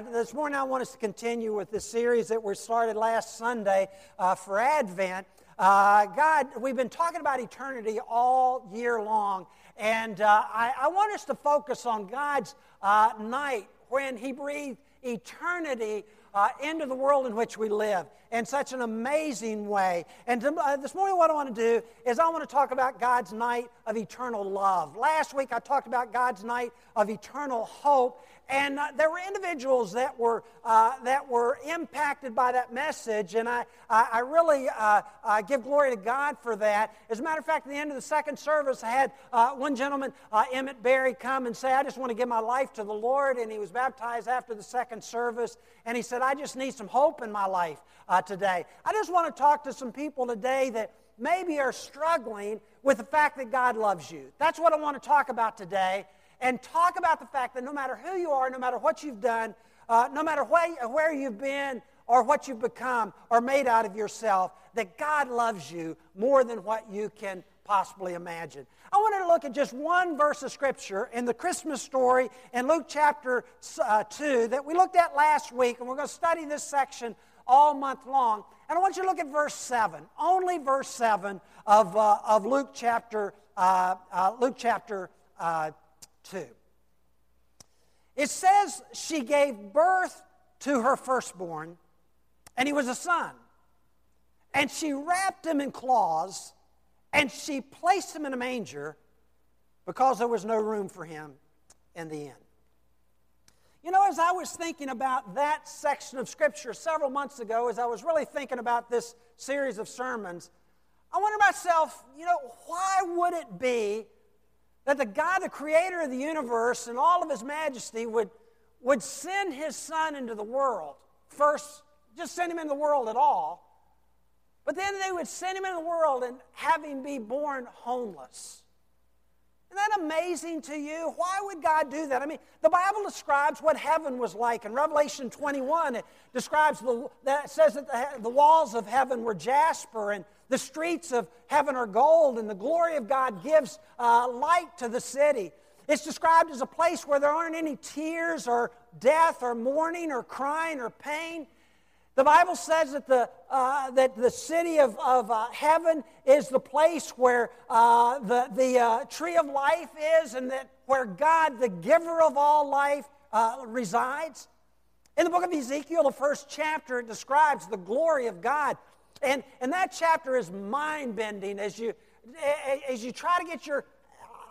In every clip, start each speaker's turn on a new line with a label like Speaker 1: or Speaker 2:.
Speaker 1: this morning I want us to continue with the series that we started last Sunday uh, for Advent. Uh, God, we've been talking about eternity all year long, and uh, I, I, want us to focus on God's uh, night when He breathed eternity uh, into the world in which we live in such an amazing way. And to, uh, this morning, what I want to do is I want to talk about God's night of eternal love. Last week, I talked about God's night of eternal hope. And uh, there were individuals that were, uh, that were impacted by that message, and I, I, I really uh, uh, give glory to God for that. As a matter of fact, at the end of the second service, I had uh, one gentleman, uh, Emmett Berry, come and say, I just want to give my life to the Lord, and he was baptized after the second service, and he said, I just need some hope in my life today. I just want to talk to some people today that maybe are struggling with the fact that God loves you. That's what I want to talk about today and talk about the fact that no matter who you are, no matter what you've done, uh, no matter where, where you've been or what you've become or made out of yourself, that God loves you more than what you can possibly imagine. I wanted to look at just one verse of Scripture in the Christmas story in Luke chapter uh, 2 that we looked at last week, and we're going to study this section all month long. And I want you to look at verse 7, only verse 7 of, uh, of Luke chapter, uh, uh Luke chapter uh, 2. It says she gave birth to her firstborn, and he was a son. And she wrapped him in cloths, and she placed him in a manger because there was no room for him in the inn. You know, as I was thinking about that section of Scripture several months ago, as I was really thinking about this series of sermons, I wondered myself, you know, why would it be that the God, the creator of the universe and all of his majesty, would, would send his son into the world. First, just send him in the world at all. But then they would send him in the world and have him be born homeless. Isn't that amazing to you? Why would God do that? I mean, the Bible describes what heaven was like. In Revelation 21, it describes the, that says that the, the walls of heaven were jasper and the streets of heaven are gold, and the glory of God gives uh, light to the city. It's described as a place where there aren't any tears or death or mourning or crying or pain. The Bible says that the, uh, that the city of, of uh, heaven is the place where uh, the, the uh, tree of life is and that where God, the giver of all life, uh, resides. In the book of Ezekiel, the first chapter, it describes the glory of God. And, and that chapter is mind bending as you, as you try to get your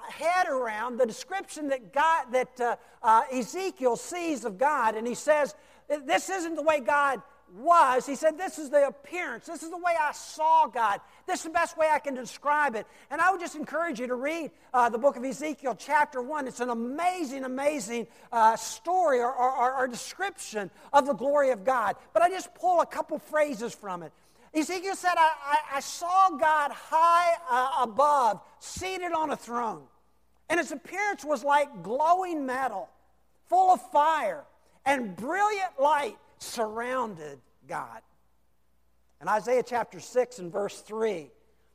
Speaker 1: head around the description that, God, that uh, Ezekiel sees of God. And he says, This isn't the way God was, he said, This is the appearance. This is the way I saw God. This is the best way I can describe it. And I would just encourage you to read uh, the book of Ezekiel, chapter 1. It's an amazing, amazing uh, story or, or, or, description of the glory of God. But I just pull a couple phrases from it. Ezekiel said, I, I, I saw God high uh, above, seated on a throne. And his appearance was like glowing metal, full of fire and brilliant light surrounded God. In Isaiah chapter 6 and verse 3,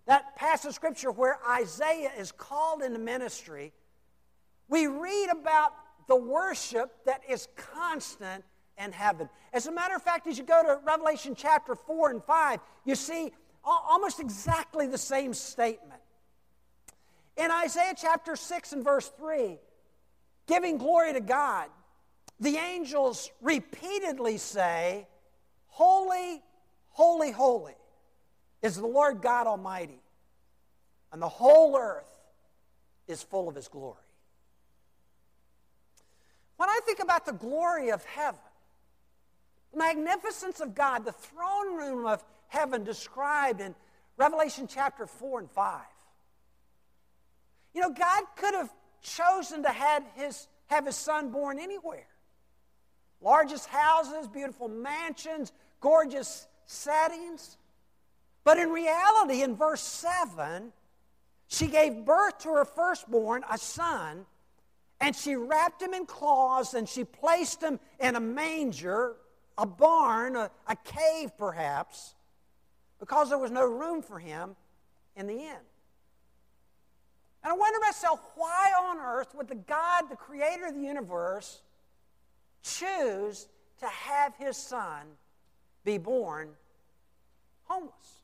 Speaker 1: that passage of scripture where Isaiah is called into ministry, we read about the worship that is constant in heaven. As a matter of fact, as you go to Revelation chapter 4 and 5, you see almost exactly the same statement. In Isaiah chapter 6 and verse 3, giving glory to God, the angels repeatedly say, Holy, holy, holy is the Lord God Almighty, and the whole earth is full of His glory. When I think about the glory of heaven, magnificence of God, the throne room of heaven described in Revelation chapter 4 and 5. You know, God could have chosen to have his, have his son born anywhere largest houses, beautiful mansions, gorgeous settings. But in reality, in verse 7, she gave birth to her firstborn, a son, and she wrapped him in cloths and she placed him in a manger, a barn, a, a cave perhaps, because there was no room for him in the inn. And I wonder myself, why on earth would the God, the creator of the universe, choose to have his son be born homeless?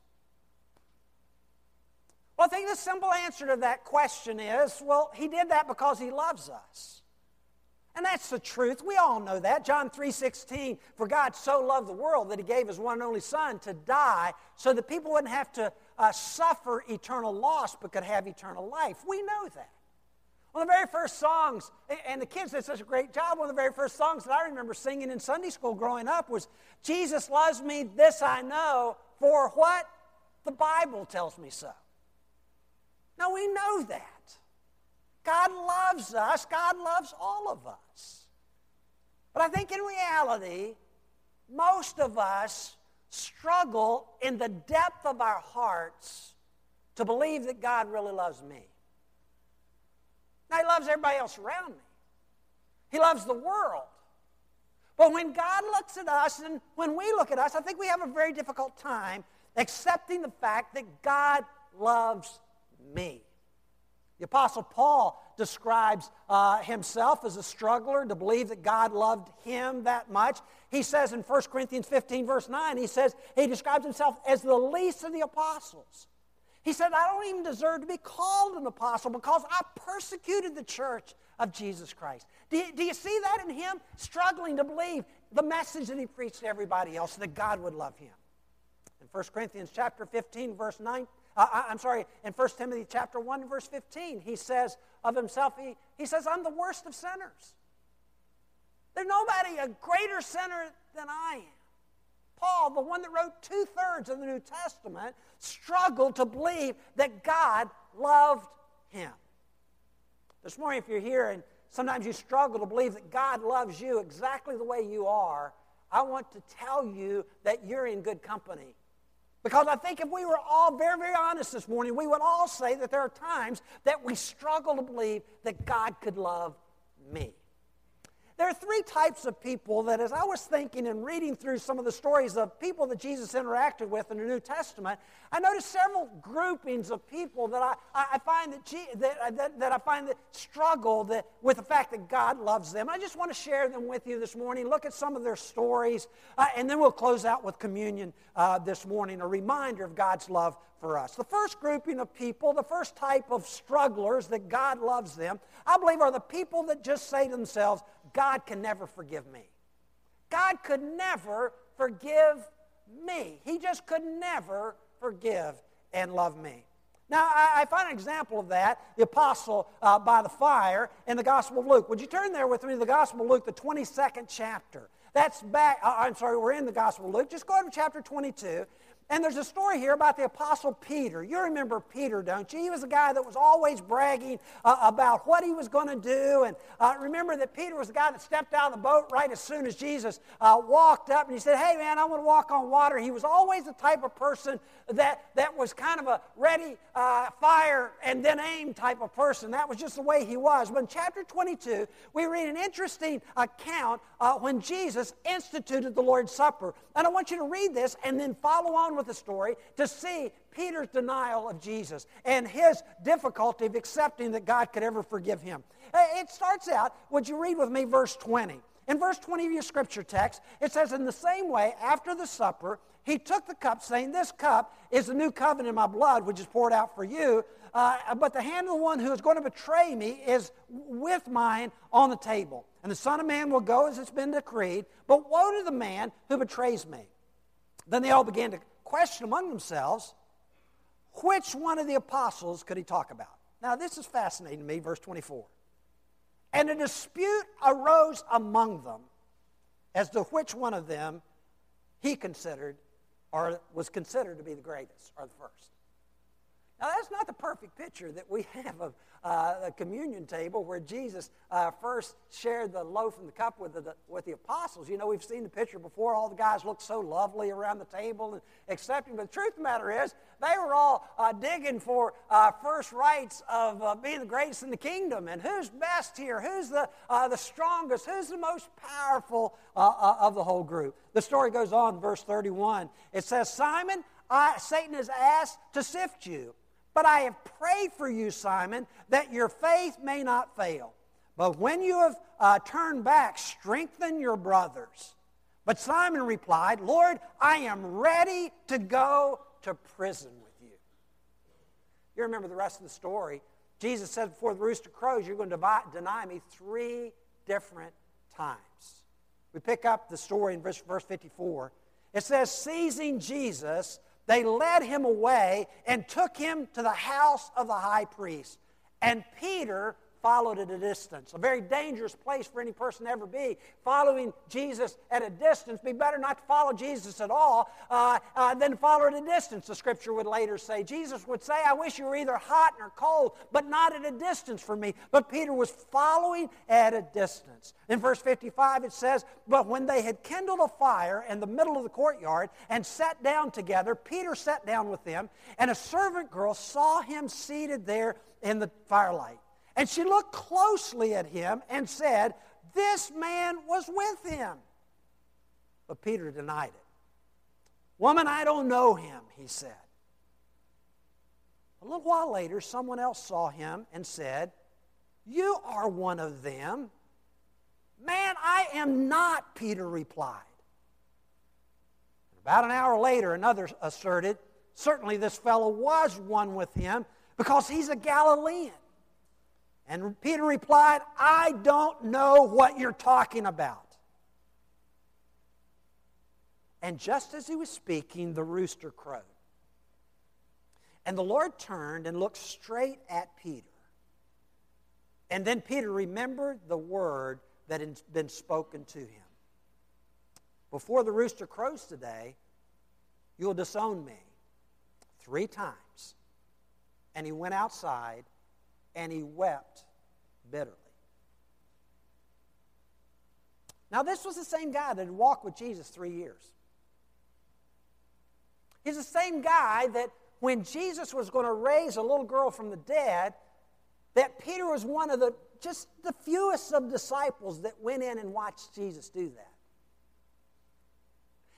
Speaker 1: Well, I think the simple answer to that question is well, he did that because he loves us. And that's the truth. We all know that. John 3:16, for God so loved the world that he gave his one and only son to die so that people wouldn't have to uh, suffer eternal loss but could have eternal life. We know that. One of the very first songs, and the kids did such a great job, one of the very first songs that I remember singing in Sunday school growing up was, Jesus loves me, this I know, for what? The Bible tells me so. Now we know that. God loves us, God loves all of us. But I think in reality, most of us struggle in the depth of our hearts to believe that God really loves me. Now, He loves everybody else around me, He loves the world. But when God looks at us and when we look at us, I think we have a very difficult time accepting the fact that God loves me. The Apostle Paul describes uh, himself as a struggler to believe that God loved him that much. He says in 1 Corinthians 15, verse 9, he says, he describes himself as the least of the apostles. He said, I don't even deserve to be called an apostle because I persecuted the church of Jesus Christ. Do you, do you see that in him? Struggling to believe the message that he preached to everybody else, that God would love him. In 1 Corinthians chapter 15, verse 9, uh, I'm sorry, in 1 Timothy chapter 1, verse 15, he says of himself, he, he says, I'm the worst of sinners. There's nobody a greater sinner than I am. Paul, the one that wrote two thirds of the New Testament, struggled to believe that God loved him. This morning, if you're here and sometimes you struggle to believe that God loves you exactly the way you are, I want to tell you that you're in good company. Because I think if we were all very, very honest this morning, we would all say that there are times that we struggle to believe that God could love me. There are three types of people that, as I was thinking and reading through some of the stories of people that Jesus interacted with in the New Testament, I noticed several groupings of people that I, I find that, that, that, that, I find that struggle that, with the fact that God loves them. I just want to share them with you this morning. Look at some of their stories, uh, and then we'll close out with communion uh, this morning, a reminder of God's love for us. The first grouping of people, the first type of strugglers that God loves them, I believe are the people that just say to themselves, God can never forgive me. God could never forgive me. He just could never forgive and love me. Now, I, find an example of that, the apostle uh, by the fire in the Gospel of Luke. Would you turn there with me to the Gospel of Luke, the 22nd chapter? That's back, uh, I'm sorry, we're in the Gospel of Luke. Just go to chapter 22. And there's a story here about the Apostle Peter. You remember Peter, don't you? He was a guy that was always bragging uh, about what he was going to do. And uh, remember that Peter was the guy that stepped out of the boat right as soon as Jesus uh, walked up and he said, Hey, man, I want to walk on water. He was always the type of person that, that was kind of a ready, uh, fire, and then aim type of person. That was just the way he was. But in chapter 22, we read an interesting account uh, when Jesus instituted the Lord's Supper. And I want you to read this and then follow on with the story to see Peter's denial of Jesus and his difficulty of accepting that God could ever forgive him. Uh, it starts out, would you read with me verse 20? In verse 20 of your scripture text, it says, In the same way, after the supper, he took the cup, saying, This cup is the new covenant in my blood, which is poured out for you. Uh, but the hand of the one who is going to betray me is with mine on the table. And the Son of Man will go as it's been decreed. But woe to the man who betrays me. Then they all began to question among themselves which one of the apostles could he talk about. Now, this is fascinating to me, verse 24. And a dispute arose among them as to which one of them he considered or was considered to be the greatest or the first. Now, that's not the perfect picture that we have of uh, a communion table where Jesus uh, first shared the loaf and the cup with the, with the apostles. You know, we've seen the picture before. All the guys looked so lovely around the table and accepting. But the truth of the matter is, they were all uh, digging for uh, first rights of uh, being the greatest in the kingdom. And who's best here? Who's the, uh, the strongest? Who's the most powerful of the whole group? The story goes on, verse 31. It says, Simon, I, Satan has asked to sift you but I have prayed for you, Simon, that your faith may not fail. But when you have uh, turned back, strengthen your brothers. But Simon replied, Lord, I am ready to go to prison with you. You remember the rest of the story. Jesus said before the rooster crows, You're going to deny me three different times. We pick up the story in verse, verse 54. It says, Seizing Jesus, they led him away and took him to the house of the high priest. And Peter followed at a distance. A very dangerous place for any person to ever be. Following Jesus at a distance. Be better not to follow Jesus at all uh, uh, than follow at a distance, the scripture would later say. Jesus would say, I wish you were either hot or cold, but not at a distance from me. But Peter was following at a distance. In verse 55, it says, But when they had kindled a fire in the middle of the courtyard and sat down together, Peter sat down with them, and a servant girl saw him seated there in the firelight. And she looked closely at him and said, This man was with him. But Peter denied it. Woman, I don't know him, he said. A little while later, someone else saw him and said, You are one of them. Man, I am not, Peter replied. About an hour later, another asserted, Certainly this fellow was one with him because he's a Galilean. And Peter replied, I don't know what you're talking about. And just as he was speaking, the rooster crowed. And the Lord turned and looked straight at Peter. And then Peter remembered the word that had been spoken to him. Before the rooster crows today, you'll disown me three times. And he went outside and he wept bitterly. Now, this was the same guy that had walked with Jesus three years. He's the same guy that when Jesus was going to raise a little girl from the dead, that Peter was one of the just the fewest of disciples that went in and watched Jesus do that.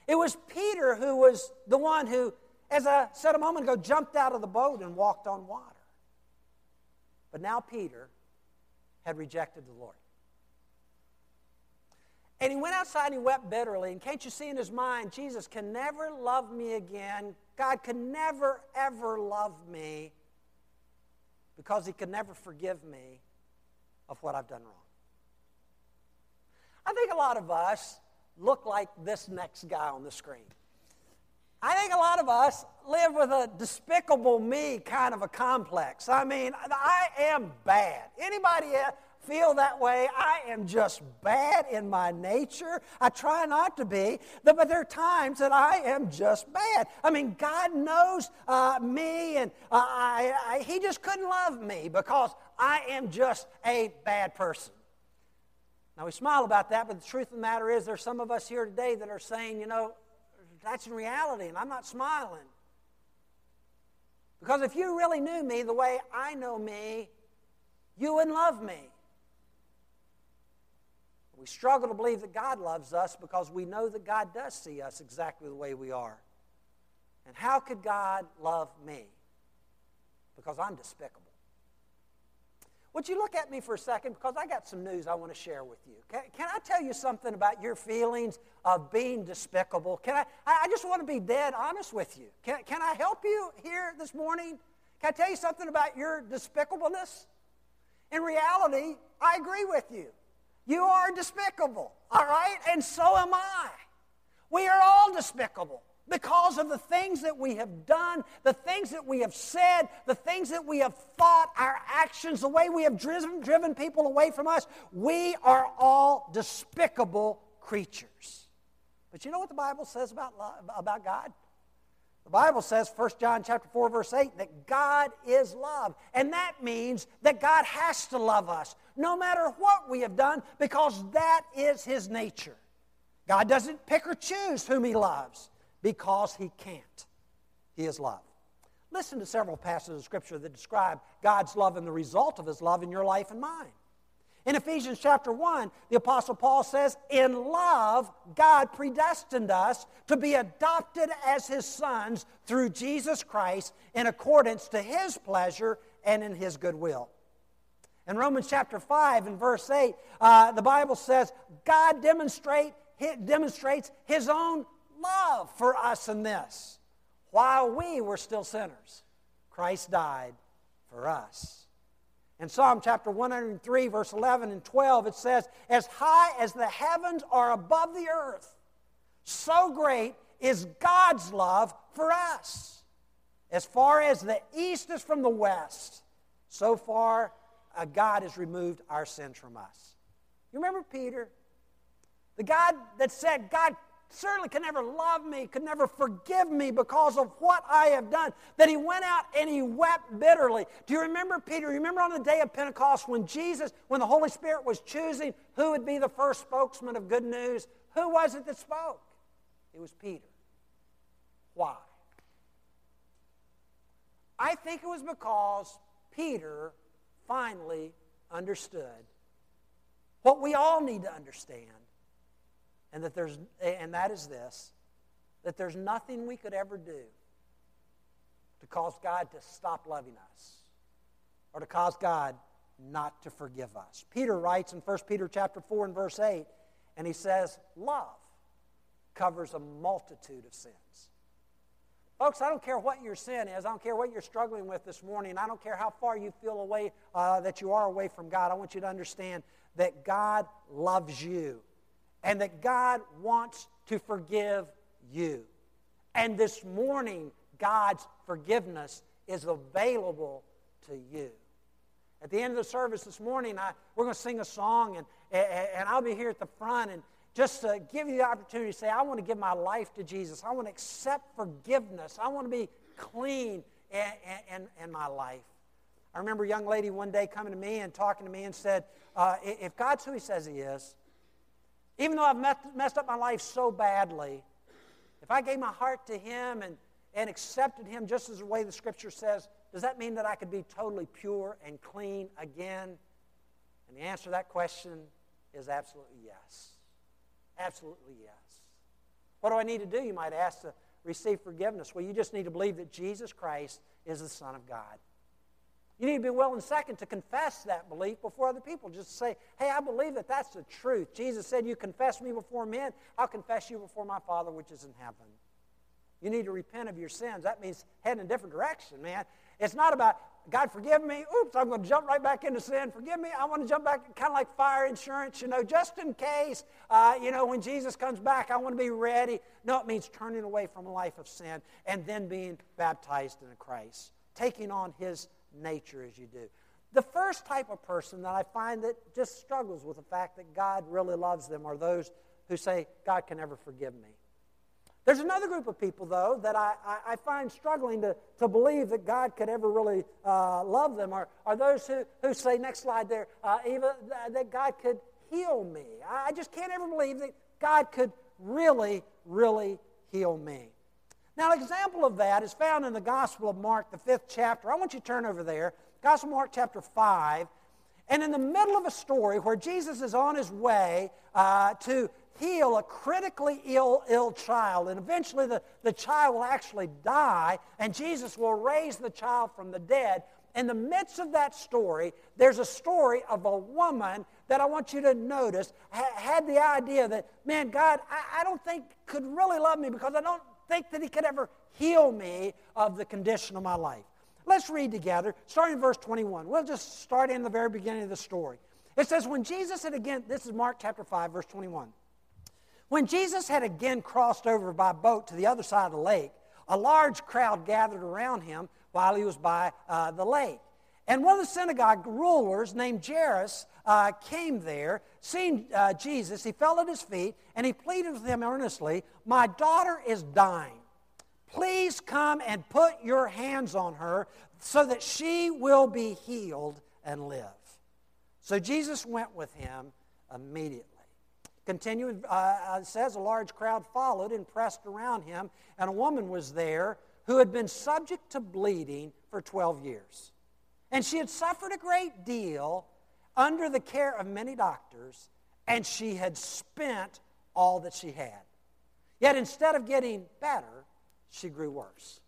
Speaker 1: It was Peter who was the one who, as I said a moment ago, jumped out of the boat and walked on water. But now Peter had rejected the Lord. And he went outside and he wept bitterly. And can't you see in his mind, Jesus can never love me again. God can never, ever love me because he can never forgive me of what I've done wrong. I think a lot of us look like this next guy on the screen. I think a lot of us live with a despicable me kind of a complex. I mean, I am bad. Anybody feel that way? I am just bad in my nature. I try not to be, but there are times that I am just bad. I mean, God knows uh, me, and uh, I, I, He just couldn't love me because I am just a bad person. Now, we smile about that, but the truth of the matter is, there's some of us here today that are saying, you know, that's in reality, and I'm not smiling. Because if you really knew me the way I know me, you wouldn't love me. We struggle to believe that God loves us because we know that God does see us exactly the way we are. And how could God love me? Because I'm despicable. Would you look at me for a second? Because I got some news I want to share with you. Can, can I tell you something about your feelings of being despicable? Can I, I just want to be dead honest with you. Can, can I help you here this morning? Can I tell you something about your despicableness? In reality, I agree with you. You are despicable, all right? And so am I. We are all despicable because of the things that we have done, the things that we have said, the things that we have thought, our actions, the way we have driven, driven people away from us. We are all despicable creatures. But you know what the Bible says about, about God? The Bible says, 1 John chapter 4, verse 8, that God is love. And that means that God has to love us, no matter what we have done, because that is his nature. God doesn't pick or choose whom he loves because he can't. He is love. Listen to several passages of Scripture that describe God's love and the result of his love in your life and mine. In Ephesians chapter 1, the Apostle Paul says, In love, God predestined us to be adopted as his sons through Jesus Christ in accordance to his pleasure and in his goodwill. In Romans chapter 5 and verse 8, uh, the Bible says, God demonstrate, demonstrates his own love for us in this. While we were still sinners, Christ died for us. In Psalm chapter 103, verse 11 and 12, it says, As high as the heavens are above the earth, so great is God's love for us. As far as the east is from the west, so far uh, God has removed our sins from us. You remember Peter? The God that said, God certainly could never love me, could never forgive me because of what I have done. That he went out and he wept bitterly. Do you remember, Peter? Remember on the day of Pentecost when Jesus, when the Holy Spirit was choosing who would be the first spokesman of good news? Who was it that spoke? It was Peter. Why? I think it was because Peter finally understood what we all need to understand and that there's and that is this that there's nothing we could ever do to cause God to stop loving us or to cause God not to forgive us. Peter writes in 1 Peter chapter 4 and verse 8 and he says love covers a multitude of sins. Folks, I don't care what your sin is. I don't care what you're struggling with this morning. I don't care how far you feel away uh, that you are away from God. I want you to understand that God loves you and that God wants to forgive you. And this morning, God's forgiveness is available to you. At the end of the service this morning, I, we're going to sing a song, and, and I'll be here at the front. And just to give you the opportunity to say, I want to give my life to Jesus. I want to accept forgiveness. I want to be clean in, in, in my life. I remember a young lady one day coming to me and talking to me and said, uh, If God's who He says He is, even though I've messed up my life so badly, if I gave my heart to Him and, and accepted Him just as the way the Scripture says, does that mean that I could be totally pure and clean again? And the answer to that question is absolutely yes. Absolutely yes. What do I need to do, you might ask, to receive forgiveness? Well, you just need to believe that Jesus Christ is the Son of God. You need to be willing, second, to confess that belief before other people. Just say, hey, I believe that that's the truth. Jesus said, You confess me before men, I'll confess you before my Father which is in heaven. You need to repent of your sins. That means head in a different direction, man. It's not about, God, forgive me. Oops, I'm going to jump right back into sin. Forgive me. I want to jump back, kind of like fire insurance, you know, just in case, uh, you know, when Jesus comes back, I want to be ready. No, it means turning away from a life of sin and then being baptized in Christ, taking on his nature as you do. The first type of person that I find that just struggles with the fact that God really loves them are those who say, God can never forgive me. There's another group of people, though, that I, I, I find struggling to, to believe that God could ever really uh, love them, are, are those who, who say, next slide there, uh, Eva, that God could heal me. I just can't ever believe that God could really, really heal me. Now, an example of that is found in the Gospel of Mark, the fifth chapter. I want you to turn over there. Gospel of Mark, chapter 5. And in the middle of a story where Jesus is on his way uh, to heal a critically ill, ill child. And eventually the, the child will actually die, and Jesus will raise the child from the dead. In the midst of that story, there's a story of a woman that I want you to notice ha- had the idea that, man, God, I, I don't think could really love me because I don't think that He could ever heal me of the condition of my life. Let's read together, starting in verse 21. We'll just start in the very beginning of the story. It says, When Jesus had again, this is Mark chapter 5, verse 21. When Jesus had again crossed over by boat to the other side of the lake, a large crowd gathered around him while he was by uh, the lake. And one of the synagogue rulers named Jairus uh, came there. Seeing uh, Jesus, he fell at his feet and he pleaded with him earnestly, My daughter is dying. Please come and put your hands on her so that she will be healed and live. So Jesus went with him immediately. Continuing, uh, uh, it says, a large crowd followed and pressed around him, and a woman was there who had been subject to bleeding for 12 years. And she had suffered a great deal under the care of many doctors, and she had spent all that she had. Yet instead of getting better, she grew worse.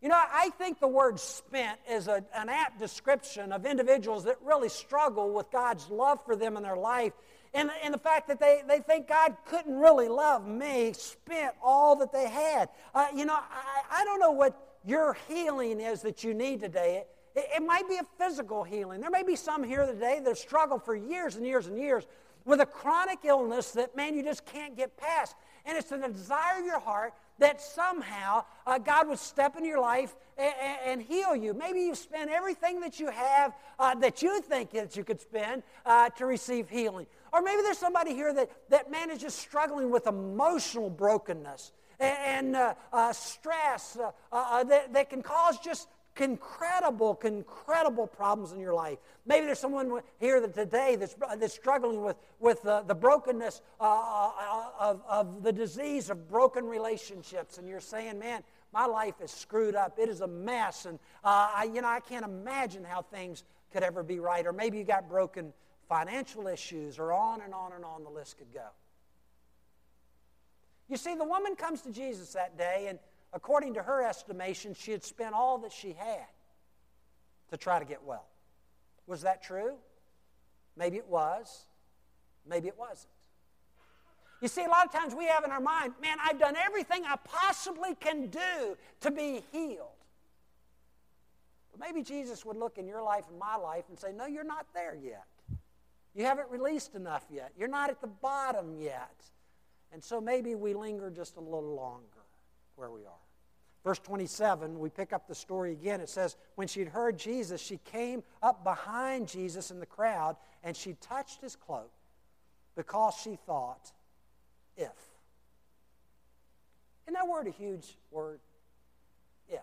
Speaker 1: You know, I think the word spent is a, an apt description of individuals that really struggle with God's love for them in their life and, and the fact that they, they think God couldn't really love me, spent all that they had. Uh, you know, I, I don't know what your healing is that you need today. It, it might be a physical healing. There may be some here today that have struggled for years and years and years with a chronic illness that, man, you just can't get past. And it's the desire of your heart that somehow uh, God would step into your life and, and, heal you. Maybe you've spent everything that you have uh, that you think that you could spend uh, to receive healing. Or maybe there's somebody here that, that man is just struggling with emotional brokenness and, and uh, uh, stress uh, that, that can cause just incredible, incredible problems in your life. Maybe there's someone here that today that's, that's struggling with, with the, the brokenness uh, uh, of, of the disease of broken relationships, and you're saying, man, my life is screwed up. It is a mess, and uh, I, you know, I can't imagine how things could ever be right. Or maybe you got broken financial issues, or on and on and on the list could go. You see, the woman comes to Jesus that day, and according to her estimation, she had spent all that she had to try to get well. Was that true? Maybe it was. Maybe it wasn't. You see, a lot of times we have in our mind, man, I've done everything I possibly can do to be healed. But maybe Jesus would look in your life and my life and say, no, you're not there yet. You haven't released enough yet. You're not at the bottom yet. And so maybe we linger just a little longer where we are. Verse 27, we pick up the story again. It says, When she'd heard Jesus, she came up behind Jesus in the crowd and she touched his cloak because she thought, if. Isn't that word a huge word? If.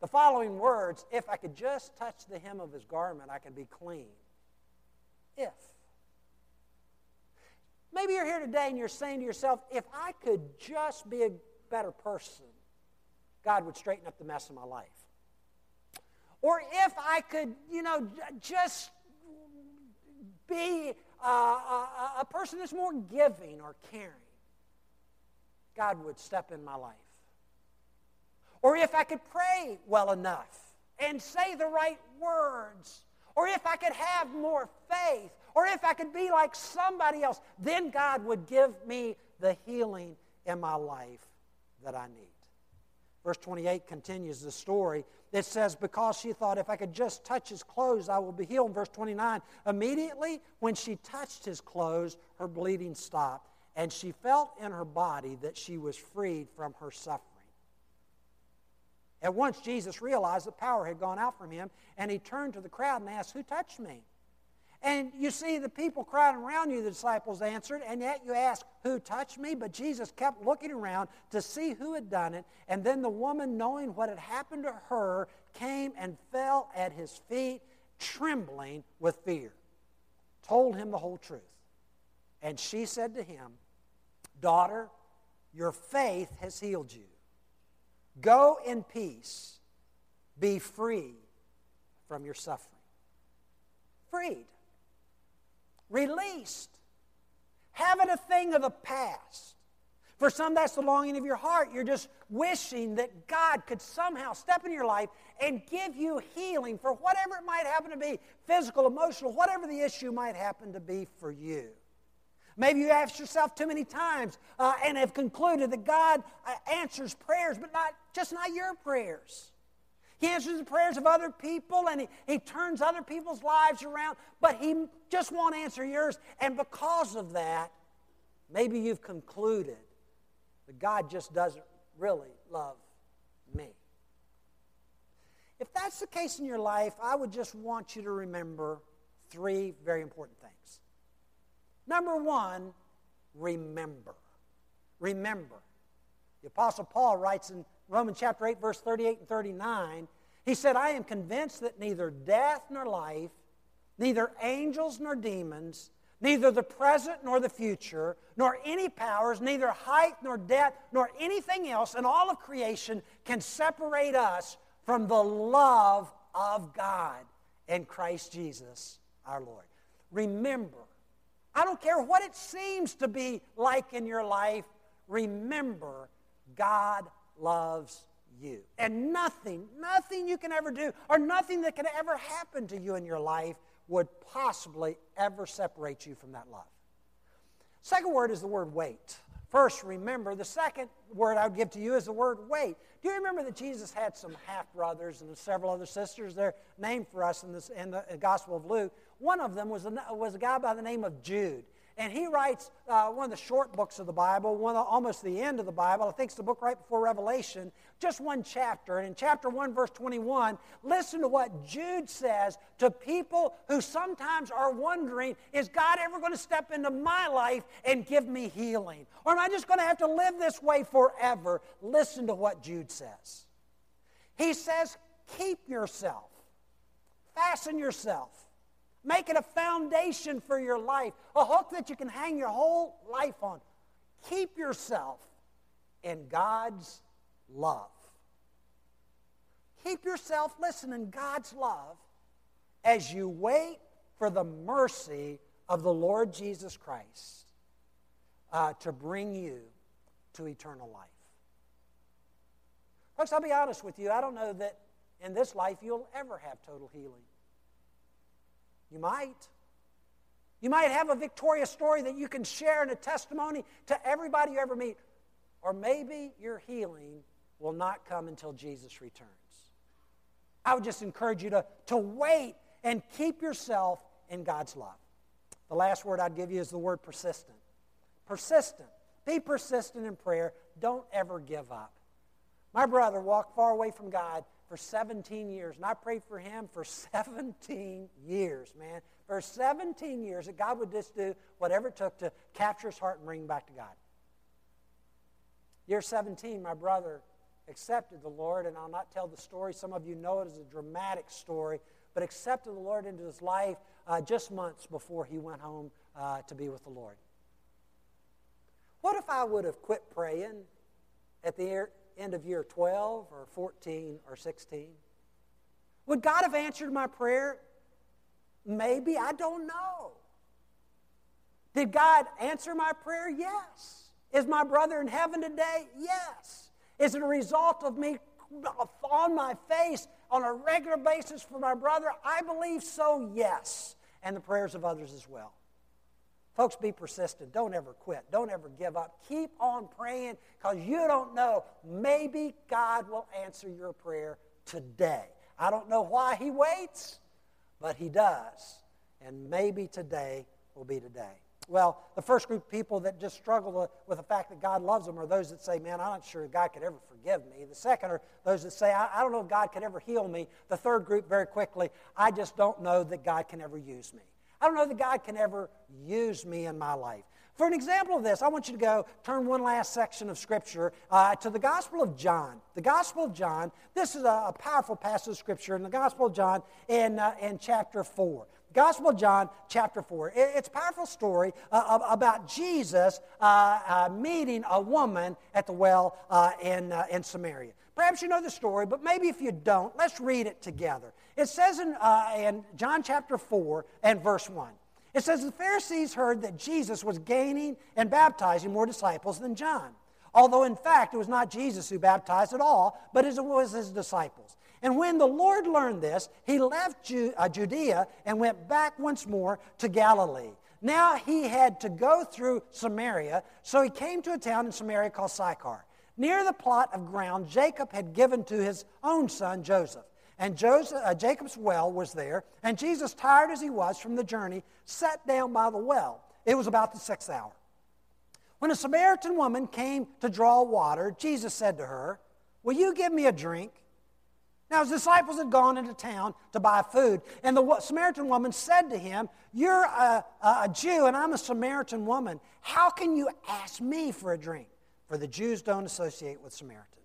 Speaker 1: The following words, if I could just touch the hem of his garment, I could be clean. If. Maybe you're here today and you're saying to yourself, if I could just be a better person, God would straighten up the mess in my life. Or if I could, you know, just be a, a, a person that's more giving or caring, God would step in my life. Or if I could pray well enough and say the right words, or if I could have more faith, or if I could be like somebody else, then God would give me the healing in my life that I need. Verse 28 continues the story. It says, Because she thought, if I could just touch his clothes, I will be healed. verse 29, immediately when she touched his clothes, her bleeding stopped, and she felt in her body that she was freed from her suffering. At once, Jesus realized that power had gone out from him, and he turned to the crowd and asked, Who touched me? And you see the people crowding around you, the disciples answered, and yet you ask, Who touched me? But Jesus kept looking around to see who had done it. And then the woman, knowing what had happened to her, came and fell at his feet, trembling with fear, told him the whole truth. And she said to him, Daughter, your faith has healed you. Go in peace, be free from your suffering. Freed released. Have it a thing of the past. For some, that's the longing of your heart. You're just wishing that God could somehow step in your life and give you healing for whatever it might happen to be physical, emotional, whatever the issue might happen to be for you. Maybe you asked yourself too many times uh, and have concluded that God uh, answers prayers, but not just not your prayers. He answers the prayers of other people and he, he turns other people's lives around, but he just won't answer yours. And because of that, maybe you've concluded that God just doesn't really love me. If that's the case in your life, I would just want you to remember three very important things. Number one, remember. Remember. The Apostle Paul writes in Romans chapter 8, verse 38 and 39, he said, I am convinced that neither death nor life, neither angels nor demons, neither the present nor the future, nor any powers, neither height nor depth, nor anything else in all of creation can separate us from the love of God in Christ Jesus our Lord. Remember, I don't care what it seems to be like in your life, remember God loves you. And nothing, nothing you can ever do, or nothing that can ever happen to you in your life would possibly ever separate you from that love. Second word is the word wait. First, remember, the second word I would give to you is the word wait. Do you remember that Jesus had some half brothers and several other sisters? They're named for us in, this, in the Gospel of Luke. One of them was a, was a guy by the name of Jude. And he writes uh, one of the short books of the Bible, one of, almost the end of the Bible. I think it's the book right before Revelation, just one chapter. And in chapter 1, verse 21, listen to what Jude says to people who sometimes are wondering is God ever going to step into my life and give me healing? Or am I just going to have to live this way forever? Listen to what Jude says. He says, Keep yourself, fasten yourself Make it a foundation for your life, a hook that you can hang your whole life on. Keep yourself in God's love. Keep yourself, listen, in God's love as you wait for the mercy of the Lord Jesus Christ uh, to bring you to eternal life. Folks, I'll be honest with you. I don't know that in this life you'll ever have total healing. You might. You might have a victorious story that you can share in a testimony to everybody you ever meet. Or maybe your healing will not come until Jesus returns. I would just encourage you to, to wait and keep yourself in God's love. The last word I'd give you is the word persistent. Persistent. Be persistent in prayer. Don't ever give up. My brother walked far away from God for 17 years. And I prayed for him for 17 years, man. For 17 years that God would just do whatever it took to capture his heart and bring him back to God. Year 17, my brother accepted the Lord, and I'll not tell the story. Some of you know it as a dramatic story, but accepted the Lord into his life uh, just months before he went home uh, to be with the Lord. What if I would have quit praying at the end of year 12 or 14 or 16? Would God have answered my prayer? Maybe. I don't know. Did God answer my prayer? Yes. Is my brother in heaven today? Yes. Is it a result of me on my face on a regular basis for my brother? I believe so, yes. And the prayers of others as well. Folks, be persistent. Don't ever quit. Don't ever give up. Keep on praying because you don't know. Maybe God will answer your prayer today. I don't know why He waits, but He does. And maybe today will be today. Well, the first group of people that just struggle with the fact that God loves them are those that say, Man, I'm not sure God could ever forgive me. The second are those that say, I, I don't know if God could ever heal me. The third group, very quickly, I just don't know that God can ever use me. I don't know that God can ever use me in my life. For an example of this, I want you to go turn one last section of Scripture uh, to the Gospel of John. The Gospel of John, this is a, a powerful passage of Scripture in the Gospel of John in, uh, in chapter 4. Gospel of John, chapter 4. It's a powerful story uh, about Jesus uh, uh, meeting a woman at the well uh, in, in Samaria. Perhaps you know the story, but maybe if you don't, let's read it together. It says in, uh, in John chapter 4 and verse 1. It says, The Pharisees heard that Jesus was gaining and baptizing more disciples than John. Although, in fact, it was not Jesus who baptized at all, but it was his disciples. And when the Lord learned this, he left uh, Judea and went back once more to Galilee. Now he had to go through Samaria, so he came to a town in Samaria called Sychar near the plot of ground Jacob had given to his own son Joseph. And Joseph, uh, Jacob's well was there, and Jesus, tired as he was from the journey, sat down by the well. It was about the sixth hour. When a Samaritan woman came to draw water, Jesus said to her, Will you give me a drink? Now, his disciples had gone into town to buy food, and the Samaritan woman said to him, You're a, a Jew, and I'm a Samaritan woman. How can you ask me for a drink? for the Jews don't associate with Samaritans.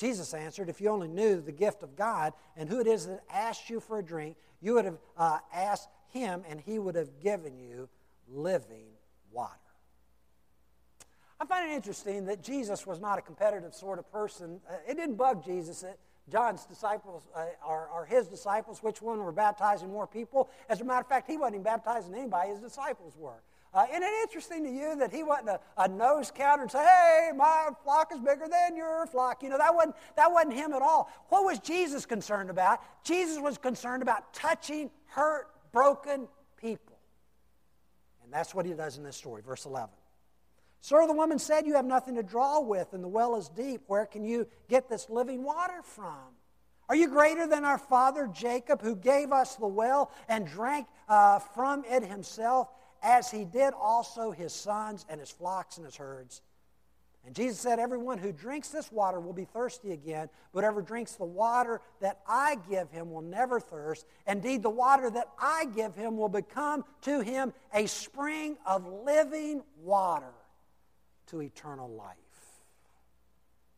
Speaker 1: Jesus answered, If you only knew the gift of God and who it is that asked you for a drink, you would have uh, asked him, and he would have given you living water. I find it interesting that Jesus was not a competitive sort of person. Uh, it didn't bug Jesus that John's disciples uh, are, are, his disciples, which one were baptizing more people. As a matter of fact, he wasn't even baptizing anybody, his disciples were. Uh, isn't it interesting to you that he wasn't a, a, nose counter and say, hey, my flock is bigger than your flock? You know, that wasn't, that wasn't him at all. What was Jesus concerned about? Jesus was concerned about touching hurt, broken people. And that's what he does in this story, verse 11. Sir, the woman said, You have nothing to draw with, and the well is deep. Where can you get this living water from? Are you greater than our father Jacob, who gave us the well and drank uh, from it himself, as he did also his sons and his flocks and his herds? And Jesus said, Everyone who drinks this water will be thirsty again, but drinks the water that I give him will never thirst. Indeed, the water that I give him will become to him a spring of living water to eternal life.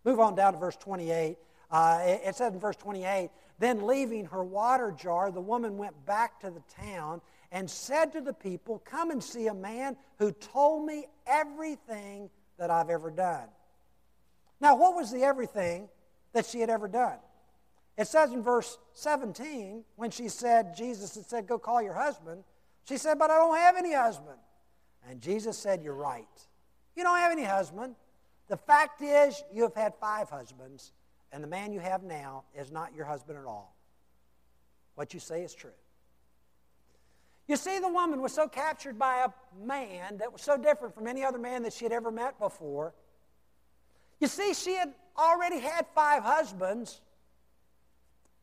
Speaker 1: Move on down to verse 28. Uh, it says in verse 28 Then leaving her water jar, the woman went back to the town and said to the people, Come and see a man who told me everything that I've ever done. Now, what was the everything that she had ever done? It says in verse 17, when she said, Jesus had said, Go call your husband, she said, But I don't have any husband. And Jesus said, You're right. You don't have any husband. The fact is, you have had five husbands, and the man you have now is not your husband at all. What you say is true. You see, the woman was so captured by a man that was so different from any other man that she had ever met before. You see, she had already had five husbands.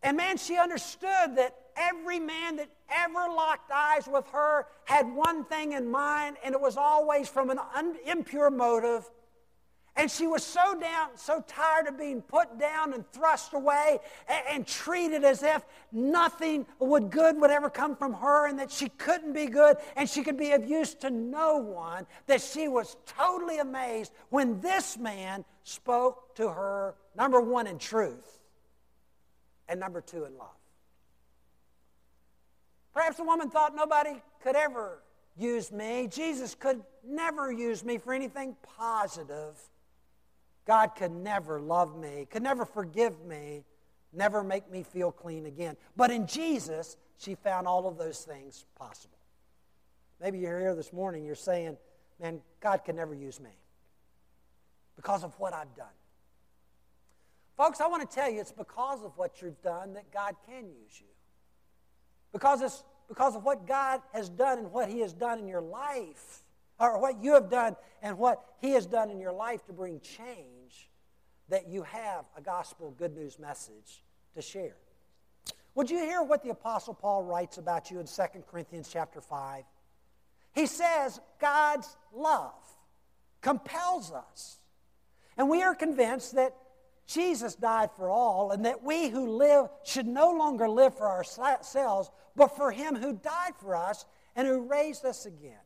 Speaker 1: And man, she understood that every man that ever locked eyes with her had one thing in mind, and it was always from an impure motive. And she was so down, so tired of being put down and thrust away and, and, treated as if nothing would good would ever come from her and that she couldn't be good and she could be of use to no one, that she was totally amazed when this man spoke to her, number one, in truth, and number two, in love. Perhaps the woman thought nobody could ever use me. Jesus could never use me for anything positive. God could never love me, could never forgive me, never make me feel clean again. But in Jesus, she found all of those things possible. Maybe you're here this morning, you're saying, man, God could never use me because of what I've done. Folks, I want to tell you it's because of what you've done that God can use you. Because it's because of what God has done and what He has done in your life or what you have done and what He has done in your life to bring change, that you have a gospel good news message to share. Would you hear what the Apostle Paul writes about you in 2 Corinthians chapter 5? He says, God's love compels us. And we are convinced that Jesus died for all, and that we who live should no longer live for ourselves, but for Him who died for us and who raised us again.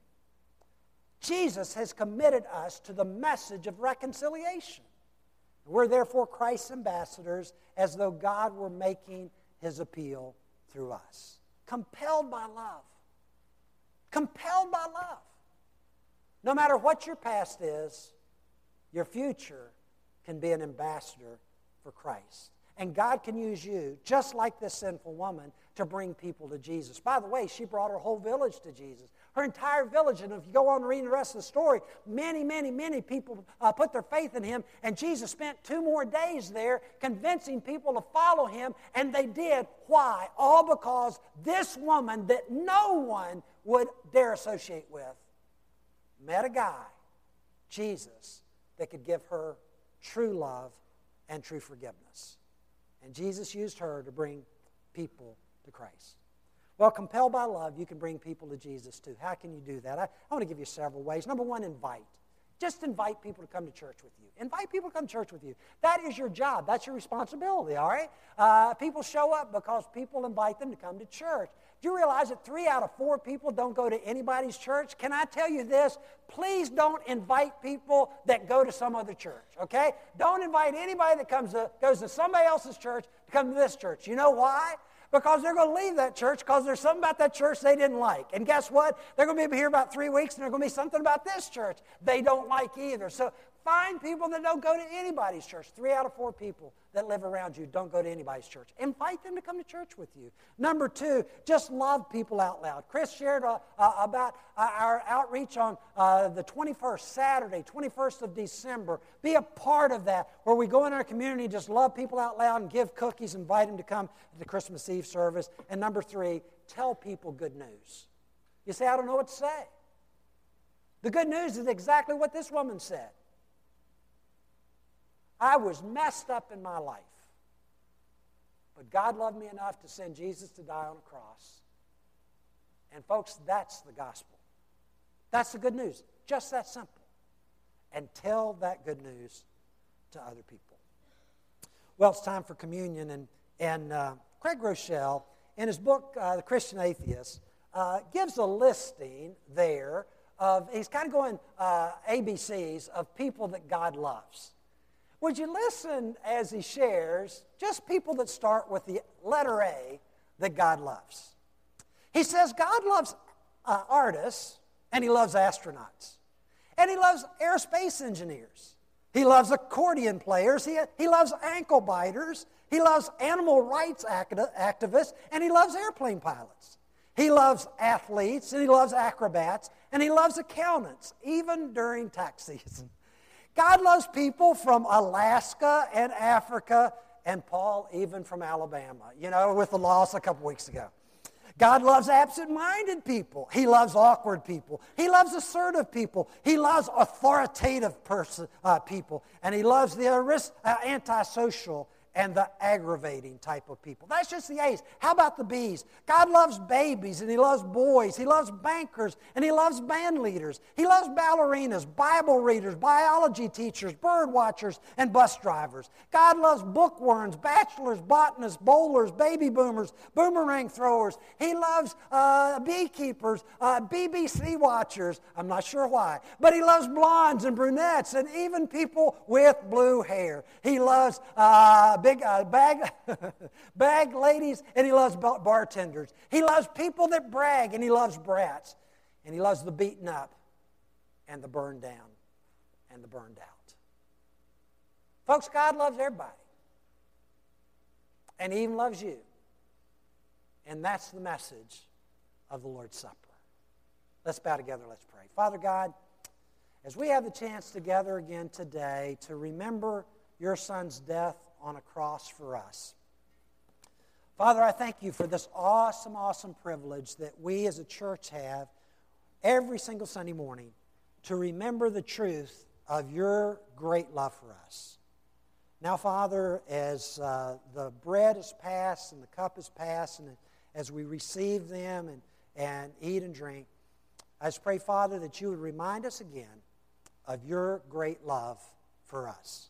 Speaker 1: Jesus has committed us to the message of reconciliation. We're therefore Christ's ambassadors as though God were making his appeal through us. Compelled by love. Compelled by love. No matter what your past is, your future can be an ambassador for Christ. And God can use you, just like this sinful woman, to bring people to Jesus. By the way, she brought her whole village to Jesus her entire village. And if you go on reading the rest of the story, many, many, many people uh, put their faith in him. And Jesus spent two more days there convincing people to follow him. And they did. Why? All because this woman that no one would dare associate with met a guy, Jesus, that could give her true love and true forgiveness. And Jesus used her to bring people to Christ. Well, compelled by love, you can bring people to Jesus too. How can you do that? I, I want to give you several ways. Number one, invite. Just invite people to come to church with you. Invite people to come to church with you. That is your job. That's your responsibility, all right? Uh, people show up because people invite them to come to church. Do you realize that three out of four people don't go to anybody's church? Can I tell you this? Please don't invite people that go to some other church, okay? Don't invite anybody that comes to, goes to somebody else's church to come to this church. You know why? Because they're going to leave that church because there's something about that church they didn't like. And guess what? They're going to be here about three weeks and there's going to be something about this church they don't like either. So Find people that don't go to anybody's church. Three out of four people that live around you don't go to anybody's church. Invite them to come to church with you. Number two, just love people out loud. Chris shared uh, uh, about uh, our outreach on the 21st, Saturday, 21st of December. Be a part of that where we go in our community, just love people out loud and give cookies, invite them to come to the Christmas Eve service. And number three, tell people good news. You say, I don't know what to say. The good news is exactly what this woman said. I was messed up in my life. But God loved me enough to send Jesus to die on a cross. And, folks, that's the gospel. That's the good news. Just that simple. And tell that good news to other people. Well, it's time for communion. And, and uh, Craig Groeschel, in his book, uh, The Christian Atheist, uh, gives a listing there of, he's kind of going uh, ABCs of people that God loves. Would you listen as he shares just people that start with the letter A that God loves? He says God loves uh, artists and he loves astronauts. And he loves aerospace engineers. He loves accordion players. He, he loves ankle biters. He loves animal rights activists. And he loves airplane pilots. He loves athletes and he loves acrobats. And he loves accountants, even during tax season. God loves people from Alaska and Africa, and Paul even from Alabama, you know, with the loss a couple weeks ago. God loves absent minded people. He loves awkward people. He loves assertive people. He loves authoritative uh, people. And he loves the uh, antisocial and the aggravating type of people. That's just the A's. How about the B's? God loves babies and He loves boys. He loves bankers and He loves band leaders. He loves ballerinas, Bible readers, biology teachers, bird watchers, and bus drivers. God loves bookworms, bachelors, botanists, bowlers, baby boomers, boomerang throwers. He loves uh, beekeepers, uh, BBC watchers. I'm not sure why. But He loves blondes and brunettes and even people with blue hair. He loves. Uh, big uh, bag, bag ladies, and he loves bartenders. He loves people that brag, and he loves brats. And he loves the beaten up, and the burned down, and the burned out. Folks, God loves everybody. And he even loves you. And that's the message of the Lord's Supper. Let's bow together, let's pray. Father God, as we have the chance together again today to remember your son's death on a cross for us. Father, I thank you for this awesome, awesome privilege that we as a church have every single Sunday morning to remember the truth of your great love for us. Now, Father, as uh, the bread is passed and the cup is passed, and as we receive them and, and eat and drink, I just pray, Father, that you would remind us again of your great love for us.